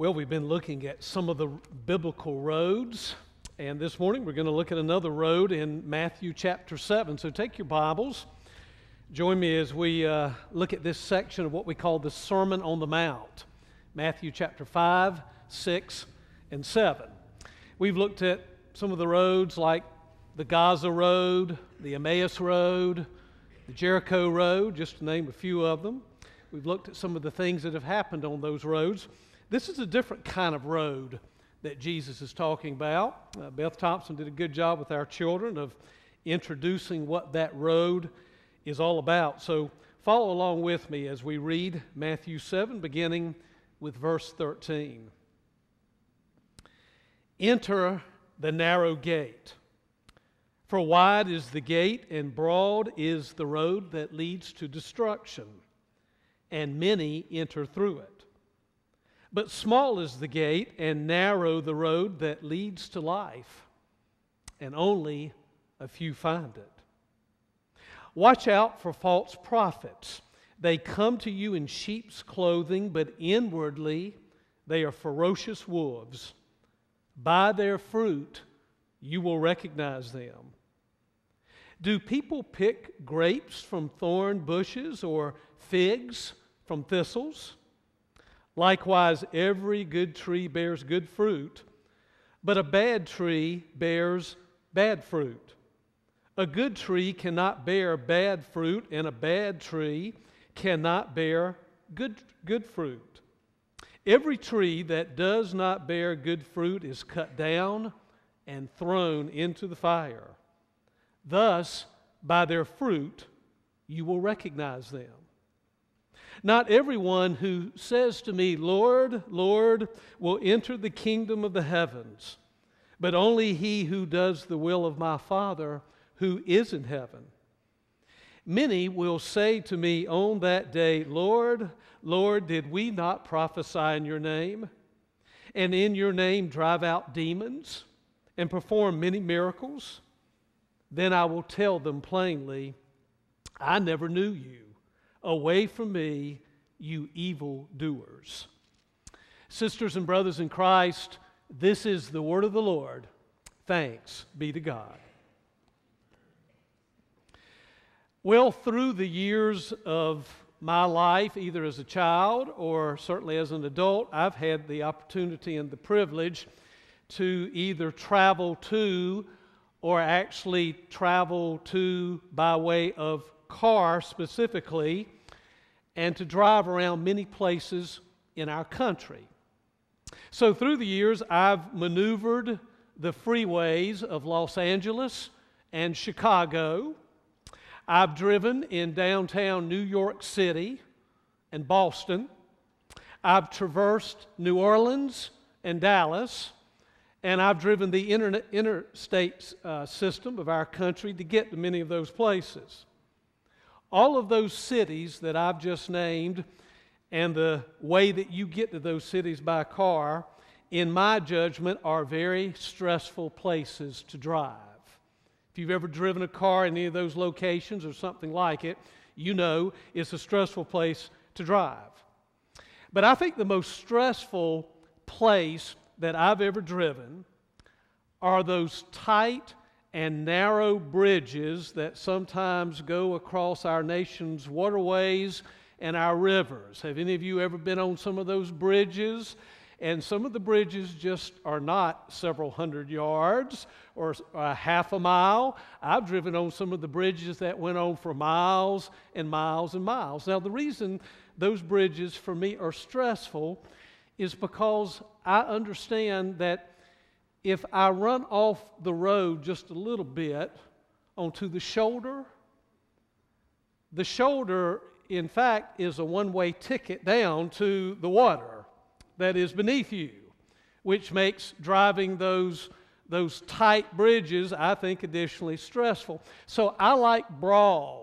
Well, we've been looking at some of the biblical roads, and this morning we're going to look at another road in Matthew chapter 7. So take your Bibles. Join me as we uh, look at this section of what we call the Sermon on the Mount Matthew chapter 5, 6, and 7. We've looked at some of the roads like the Gaza Road, the Emmaus Road, the Jericho Road, just to name a few of them. We've looked at some of the things that have happened on those roads. This is a different kind of road that Jesus is talking about. Uh, Beth Thompson did a good job with our children of introducing what that road is all about. So follow along with me as we read Matthew 7, beginning with verse 13. Enter the narrow gate. For wide is the gate, and broad is the road that leads to destruction, and many enter through it. But small is the gate and narrow the road that leads to life, and only a few find it. Watch out for false prophets. They come to you in sheep's clothing, but inwardly they are ferocious wolves. By their fruit you will recognize them. Do people pick grapes from thorn bushes or figs from thistles? Likewise, every good tree bears good fruit, but a bad tree bears bad fruit. A good tree cannot bear bad fruit, and a bad tree cannot bear good, good fruit. Every tree that does not bear good fruit is cut down and thrown into the fire. Thus, by their fruit, you will recognize them. Not everyone who says to me, Lord, Lord, will enter the kingdom of the heavens, but only he who does the will of my Father who is in heaven. Many will say to me on that day, Lord, Lord, did we not prophesy in your name? And in your name drive out demons and perform many miracles? Then I will tell them plainly, I never knew you. Away from me, you evil doers. Sisters and brothers in Christ, this is the word of the Lord. Thanks be to God. Well, through the years of my life, either as a child or certainly as an adult, I've had the opportunity and the privilege to either travel to or actually travel to by way of car specifically and to drive around many places in our country. So, through the years, I've maneuvered the freeways of Los Angeles and Chicago. I've driven in downtown New York City and Boston. I've traversed New Orleans and Dallas. And I've driven the interstate uh, system of our country to get to many of those places. All of those cities that I've just named and the way that you get to those cities by car, in my judgment, are very stressful places to drive. If you've ever driven a car in any of those locations or something like it, you know it's a stressful place to drive. But I think the most stressful place that I've ever driven are those tight, and narrow bridges that sometimes go across our nation's waterways and our rivers. Have any of you ever been on some of those bridges? And some of the bridges just are not several hundred yards or a half a mile. I've driven on some of the bridges that went on for miles and miles and miles. Now, the reason those bridges for me are stressful is because I understand that if I run off the road just a little bit onto the shoulder, the shoulder, in fact, is a one way ticket down to the water that is beneath you, which makes driving those, those tight bridges, I think, additionally stressful. So I like broad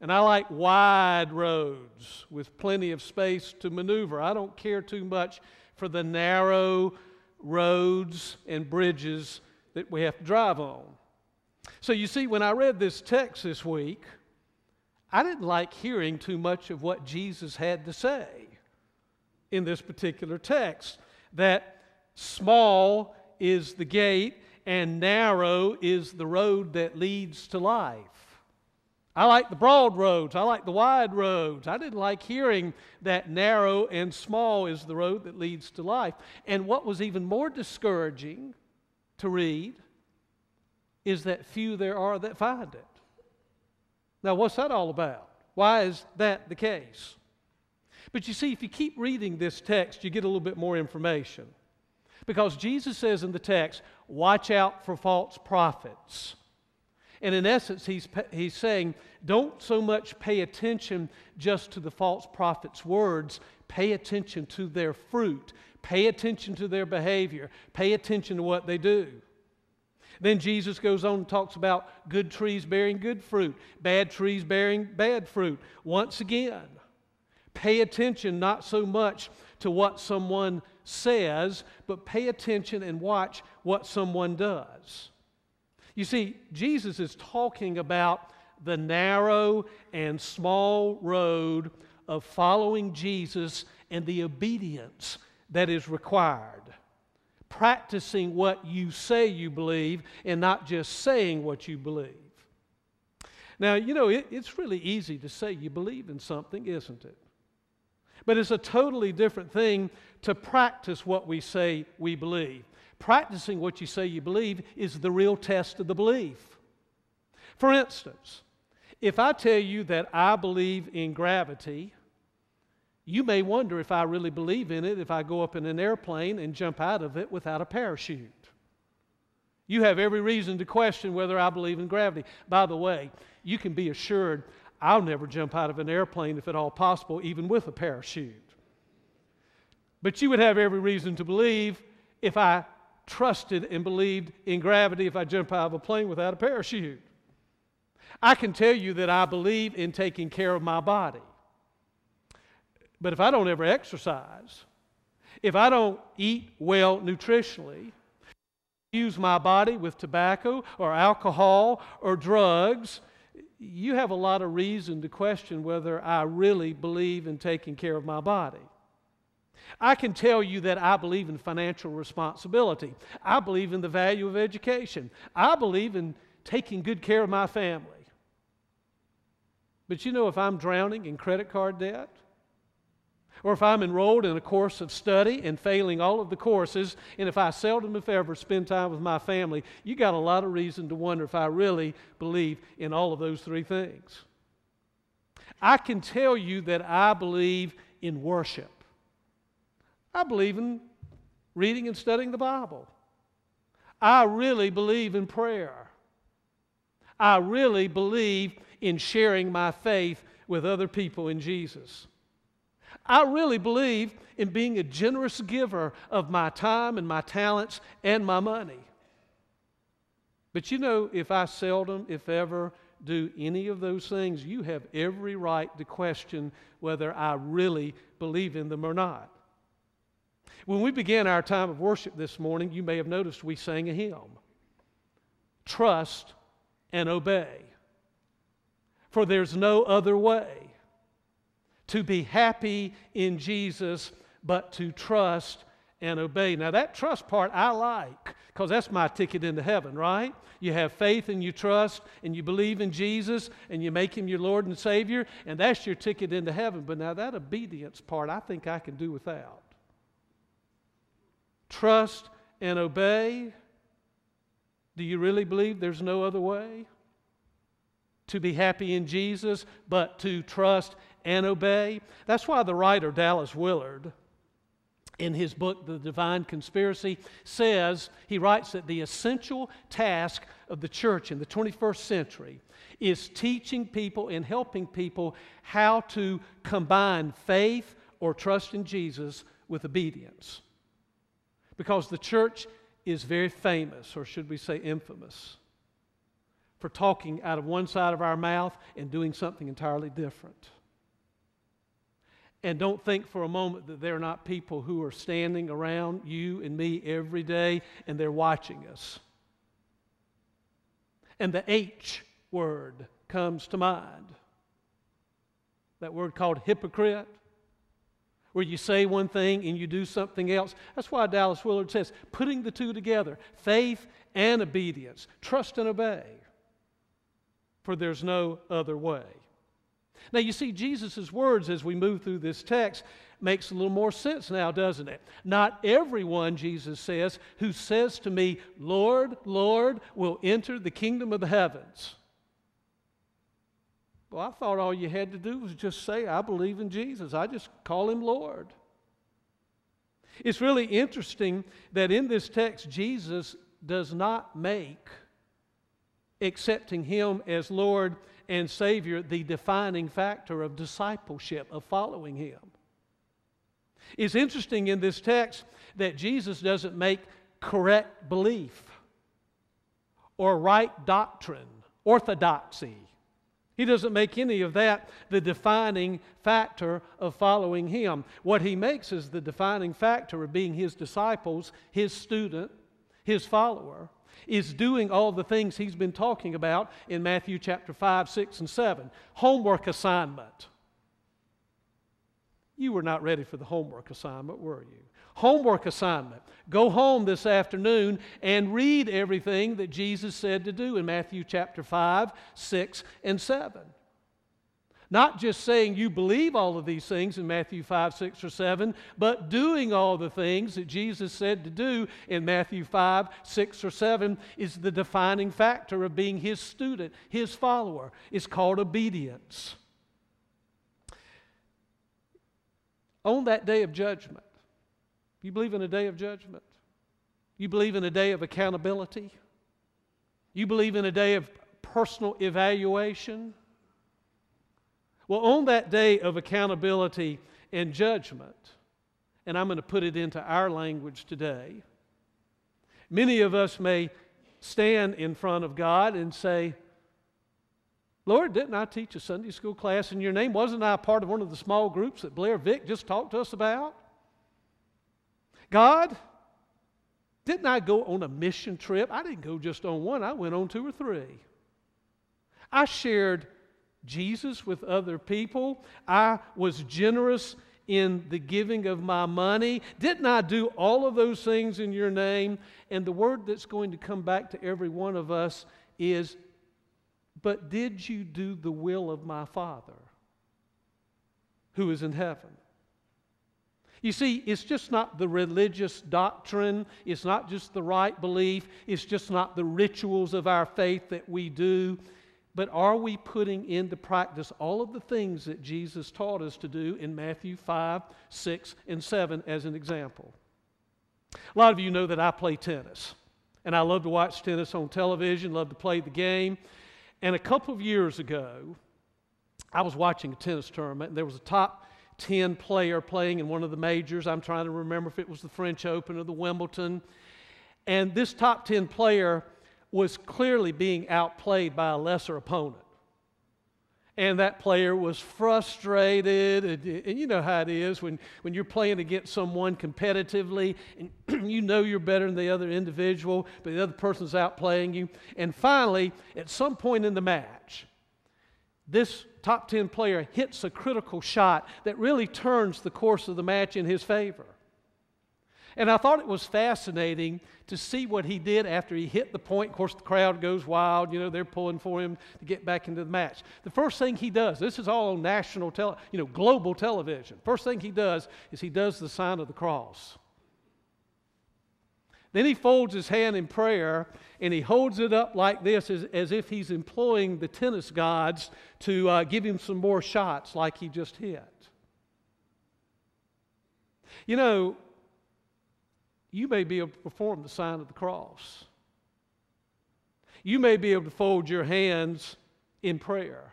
and I like wide roads with plenty of space to maneuver. I don't care too much for the narrow roads and bridges that we have to drive on. So you see, when I read this text this week, I didn't like hearing too much of what Jesus had to say. in this particular text that small is the gate and narrow is the road that leads to life. I like the broad roads. I like the wide roads. I didn't like hearing that narrow and small is the road that leads to life. And what was even more discouraging to read is that few there are that find it. Now, what's that all about? Why is that the case? But you see, if you keep reading this text, you get a little bit more information. Because Jesus says in the text, watch out for false prophets. And in essence, he's, he's saying, don't so much pay attention just to the false prophet's words, pay attention to their fruit, pay attention to their behavior, pay attention to what they do. Then Jesus goes on and talks about good trees bearing good fruit, bad trees bearing bad fruit. Once again, pay attention not so much to what someone says, but pay attention and watch what someone does. You see, Jesus is talking about the narrow and small road of following Jesus and the obedience that is required. Practicing what you say you believe and not just saying what you believe. Now, you know, it, it's really easy to say you believe in something, isn't it? But it's a totally different thing to practice what we say we believe. Practicing what you say you believe is the real test of the belief. For instance, if I tell you that I believe in gravity, you may wonder if I really believe in it if I go up in an airplane and jump out of it without a parachute. You have every reason to question whether I believe in gravity. By the way, you can be assured I'll never jump out of an airplane if at all possible, even with a parachute. But you would have every reason to believe if I trusted and believed in gravity if I jump out of a plane without a parachute. I can tell you that I believe in taking care of my body. But if I don't ever exercise, if I don't eat well nutritionally, use my body with tobacco or alcohol or drugs, you have a lot of reason to question whether I really believe in taking care of my body. I can tell you that I believe in financial responsibility. I believe in the value of education. I believe in taking good care of my family. But you know, if I'm drowning in credit card debt, or if I'm enrolled in a course of study and failing all of the courses, and if I seldom, if ever, spend time with my family, you got a lot of reason to wonder if I really believe in all of those three things. I can tell you that I believe in worship. I believe in reading and studying the Bible. I really believe in prayer. I really believe in sharing my faith with other people in Jesus. I really believe in being a generous giver of my time and my talents and my money. But you know, if I seldom, if ever, do any of those things, you have every right to question whether I really believe in them or not. When we began our time of worship this morning, you may have noticed we sang a hymn Trust and Obey. For there's no other way to be happy in Jesus, but to trust and obey. Now, that trust part I like because that's my ticket into heaven, right? You have faith and you trust and you believe in Jesus and you make him your Lord and Savior, and that's your ticket into heaven. But now, that obedience part I think I can do without. Trust and obey. Do you really believe there's no other way? To be happy in Jesus, but to trust and obey. That's why the writer Dallas Willard, in his book, The Divine Conspiracy, says, he writes that the essential task of the church in the 21st century is teaching people and helping people how to combine faith or trust in Jesus with obedience. Because the church is very famous, or should we say infamous, for talking out of one side of our mouth and doing something entirely different. And don't think for a moment that they're not people who are standing around you and me every day and they're watching us. And the H word comes to mind. That word called hypocrite. Where you say one thing and you do something else. That's why Dallas Willard says putting the two together faith and obedience, trust and obey, for there's no other way. Now, you see, Jesus' words as we move through this text makes a little more sense now, doesn't it? Not everyone, Jesus says, who says to me, Lord, Lord, will enter the kingdom of the heavens. Well, I thought all you had to do was just say, I believe in Jesus. I just call him Lord. It's really interesting that in this text, Jesus does not make accepting him as Lord and Savior the defining factor of discipleship, of following him. It's interesting in this text that Jesus doesn't make correct belief or right doctrine, orthodoxy, he doesn't make any of that the defining factor of following him. What he makes is the defining factor of being his disciples, his student, his follower, is doing all the things he's been talking about in Matthew chapter 5, 6, and 7. Homework assignment. You were not ready for the homework assignment, were you? Homework assignment. Go home this afternoon and read everything that Jesus said to do in Matthew chapter 5, 6, and 7. Not just saying you believe all of these things in Matthew 5, 6, or 7, but doing all the things that Jesus said to do in Matthew 5, 6, or 7 is the defining factor of being his student, his follower. It's called obedience. On that day of judgment, you believe in a day of judgment? You believe in a day of accountability? You believe in a day of personal evaluation? Well, on that day of accountability and judgment, and I'm going to put it into our language today, many of us may stand in front of God and say, Lord, didn't I teach a Sunday school class in your name? Wasn't I part of one of the small groups that Blair Vick just talked to us about? God, didn't I go on a mission trip? I didn't go just on one, I went on two or three. I shared Jesus with other people. I was generous in the giving of my money. Didn't I do all of those things in your name? And the word that's going to come back to every one of us is, But did you do the will of my Father who is in heaven? You see, it's just not the religious doctrine, it's not just the right belief, it's just not the rituals of our faith that we do, but are we putting into practice all of the things that Jesus taught us to do in Matthew 5, 6, and 7 as an example? A lot of you know that I play tennis, and I love to watch tennis on television, love to play the game. And a couple of years ago, I was watching a tennis tournament, and there was a top 10 player playing in one of the majors. I'm trying to remember if it was the French Open or the Wimbledon. And this top 10 player was clearly being outplayed by a lesser opponent. And that player was frustrated. And, and, you know how it is when, when you're playing against someone competitively and you know you're better than the other individual, but the other person's outplaying you. And finally, at some point in the match, this top 10 player hits a critical shot that really turns the course of the match in his favor. And I thought it was fascinating to see what he did after he hit the point. Of course, the crowd goes wild. You know, they're pulling for him to get back into the match. The first thing he does, this is all on national, tele, you know, global television. First thing he does is he does the sign of the cross. Then he folds his hand in prayer and he holds it up like this as, as if he's employing the tennis gods to uh, give him some more shots like he just hit. You know, you may be able to perform the sign of the cross. You may be able to fold your hands in prayer.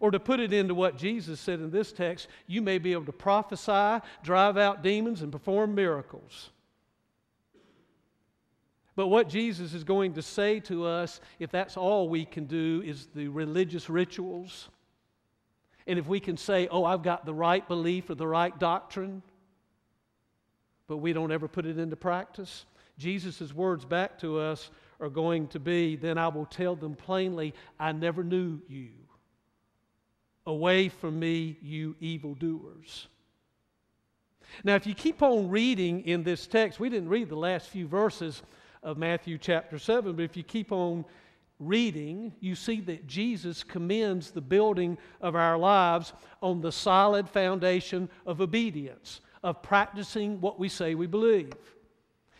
Or to put it into what Jesus said in this text, you may be able to prophesy, drive out demons, and perform miracles. But what Jesus is going to say to us, if that's all we can do, is the religious rituals. And if we can say, oh, I've got the right belief or the right doctrine, but we don't ever put it into practice, Jesus' words back to us are going to be, then I will tell them plainly, I never knew you. Away from me, you evildoers. Now, if you keep on reading in this text, we didn't read the last few verses of Matthew chapter 7, but if you keep on reading, you see that Jesus commends the building of our lives on the solid foundation of obedience, of practicing what we say we believe.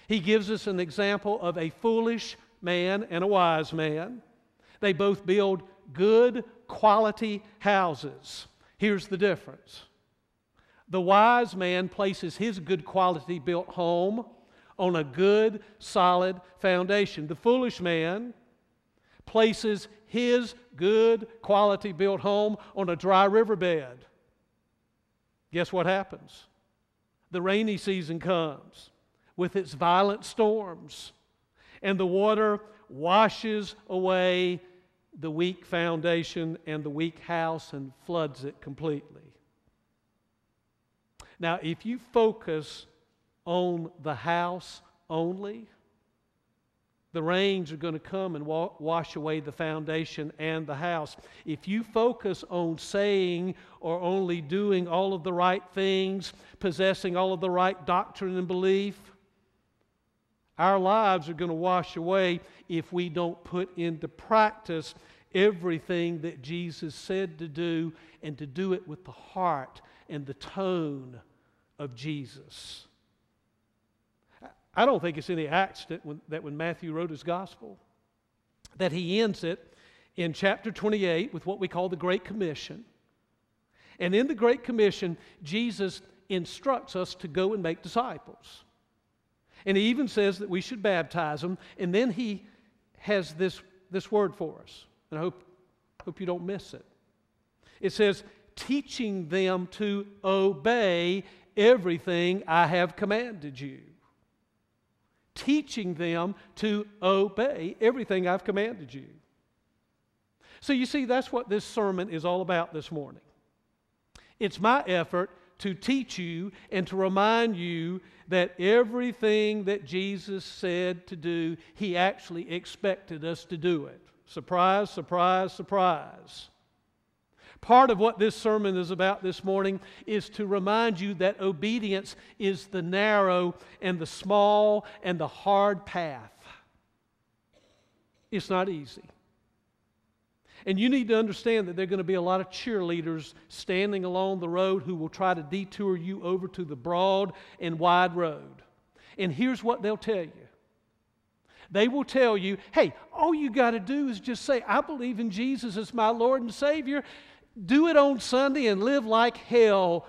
He gives us an example of a foolish man and a wise man. They both build good, quality houses. Here's the difference the wise man places his good quality built home on a good, solid foundation. The foolish man places his good, quality built home on a dry riverbed. Guess what happens? The rainy season comes with its violent storms, and the water washes away the weak foundation and the weak house and floods it completely. Now, if you focus on the house only, the rains are going to come and wa- wash away the foundation and the house. If you focus on saying or only doing all of the right things, possessing all of the right doctrine and belief, our lives are going to wash away if we don't put into practice everything that Jesus said to do and to do it with the heart and the tone of Jesus. I don't think it's any accident when, that when Matthew wrote his gospel, that he ends it in chapter 28 with what we call the Great Commission. And in the Great Commission, Jesus instructs us to go and make disciples. And he even says that we should baptize them. And then he has this, this word for us. And I hope, hope you don't miss it. It says, teaching them to obey everything I have commanded you teaching them to obey everything I've commanded you. So, you see, that's what this sermon is all about this morning. It's my effort to teach you and to remind you that everything that Jesus said to do, He actually expected us to do it. Surprise, surprise, surprise. Part of what this sermon is about this morning is to remind you that obedience is the narrow and the small and the hard path. It's not easy. And you need to understand that there are going to be a lot of cheerleaders standing along the road who will try to detour you over to the broad and wide road. And here's what they'll tell you they will tell you, hey, all you got to do is just say, I believe in Jesus as my Lord and Savior do it on Sunday and live like hell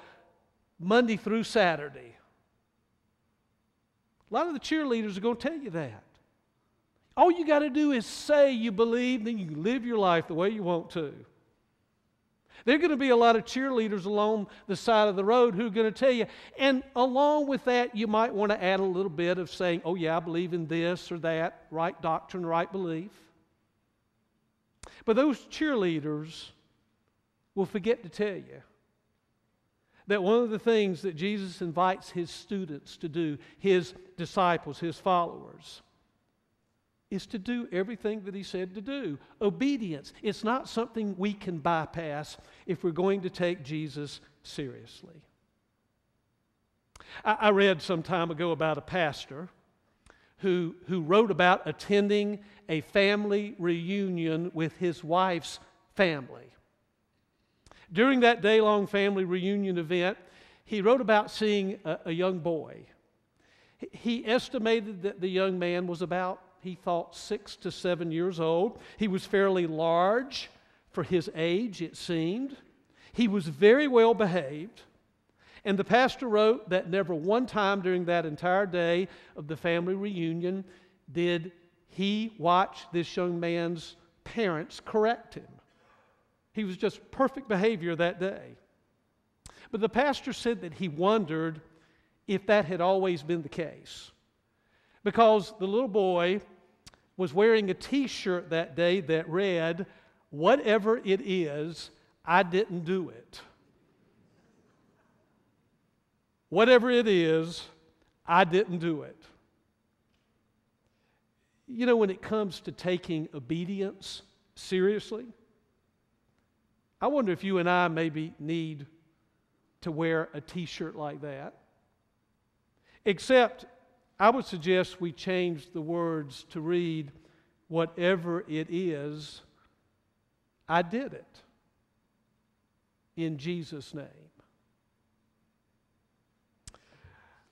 Monday through Saturday. A lot of the cheerleaders are going to tell you that. All you got to do is say you believe, then you live your life the way you want to. There are going to be a lot of cheerleaders along the side of the road who are going to tell you, and along with that, you might want to add a little bit of saying, oh, yeah, I believe in this or that, right doctrine, right belief. But those cheerleaders will forget to tell you that one of the things that Jesus invites his students to do, his disciples, his followers, is to do everything that he said to do. Obedience. It's not something we can bypass if we're going to take Jesus seriously. I, I read some time ago about a pastor who, who wrote about attending a family reunion with his wife's family. During that day long family reunion event, he wrote about seeing a, a young boy. He estimated that the young man was about, he thought, six to seven years old. He was fairly large for his age, it seemed. He was very well behaved. And the pastor wrote that never one time during that entire day of the family reunion did he watch this young man's parents correct him. He was just perfect behavior that day. But the pastor said that he wondered if that had always been the case. Because the little boy was wearing a t shirt that day that read, Whatever it is, I didn't do it. Whatever it is, I didn't do it. You know, when it comes to taking obedience seriously, I wonder if you and I maybe need to wear a t shirt like that. Except, I would suggest we change the words to read, whatever it is, I did it. In Jesus' name.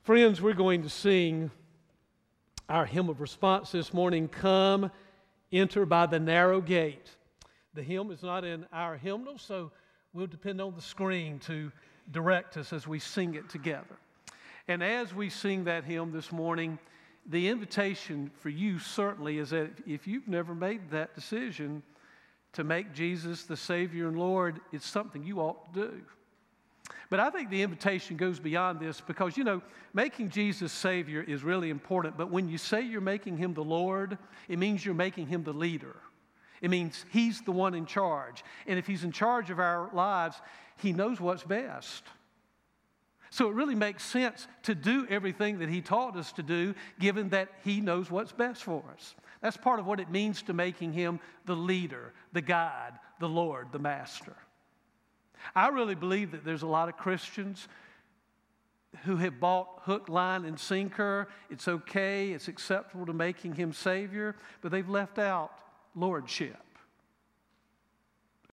Friends, we're going to sing our hymn of response this morning Come, enter by the narrow gate. The hymn is not in our hymnal, so we'll depend on the screen to direct us as we sing it together. And as we sing that hymn this morning, the invitation for you certainly is that if you've never made that decision to make Jesus the Savior and Lord, it's something you ought to do. But I think the invitation goes beyond this because, you know, making Jesus Savior is really important. But when you say you're making Him the Lord, it means you're making Him the leader. It means He's the one in charge. And if He's in charge of our lives, He knows what's best. So it really makes sense to do everything that He taught us to do, given that He knows what's best for us. That's part of what it means to making Him the leader, the guide, the Lord, the master. I really believe that there's a lot of Christians who have bought hook, line, and sinker. It's okay, it's acceptable to making him Savior, but they've left out lordship.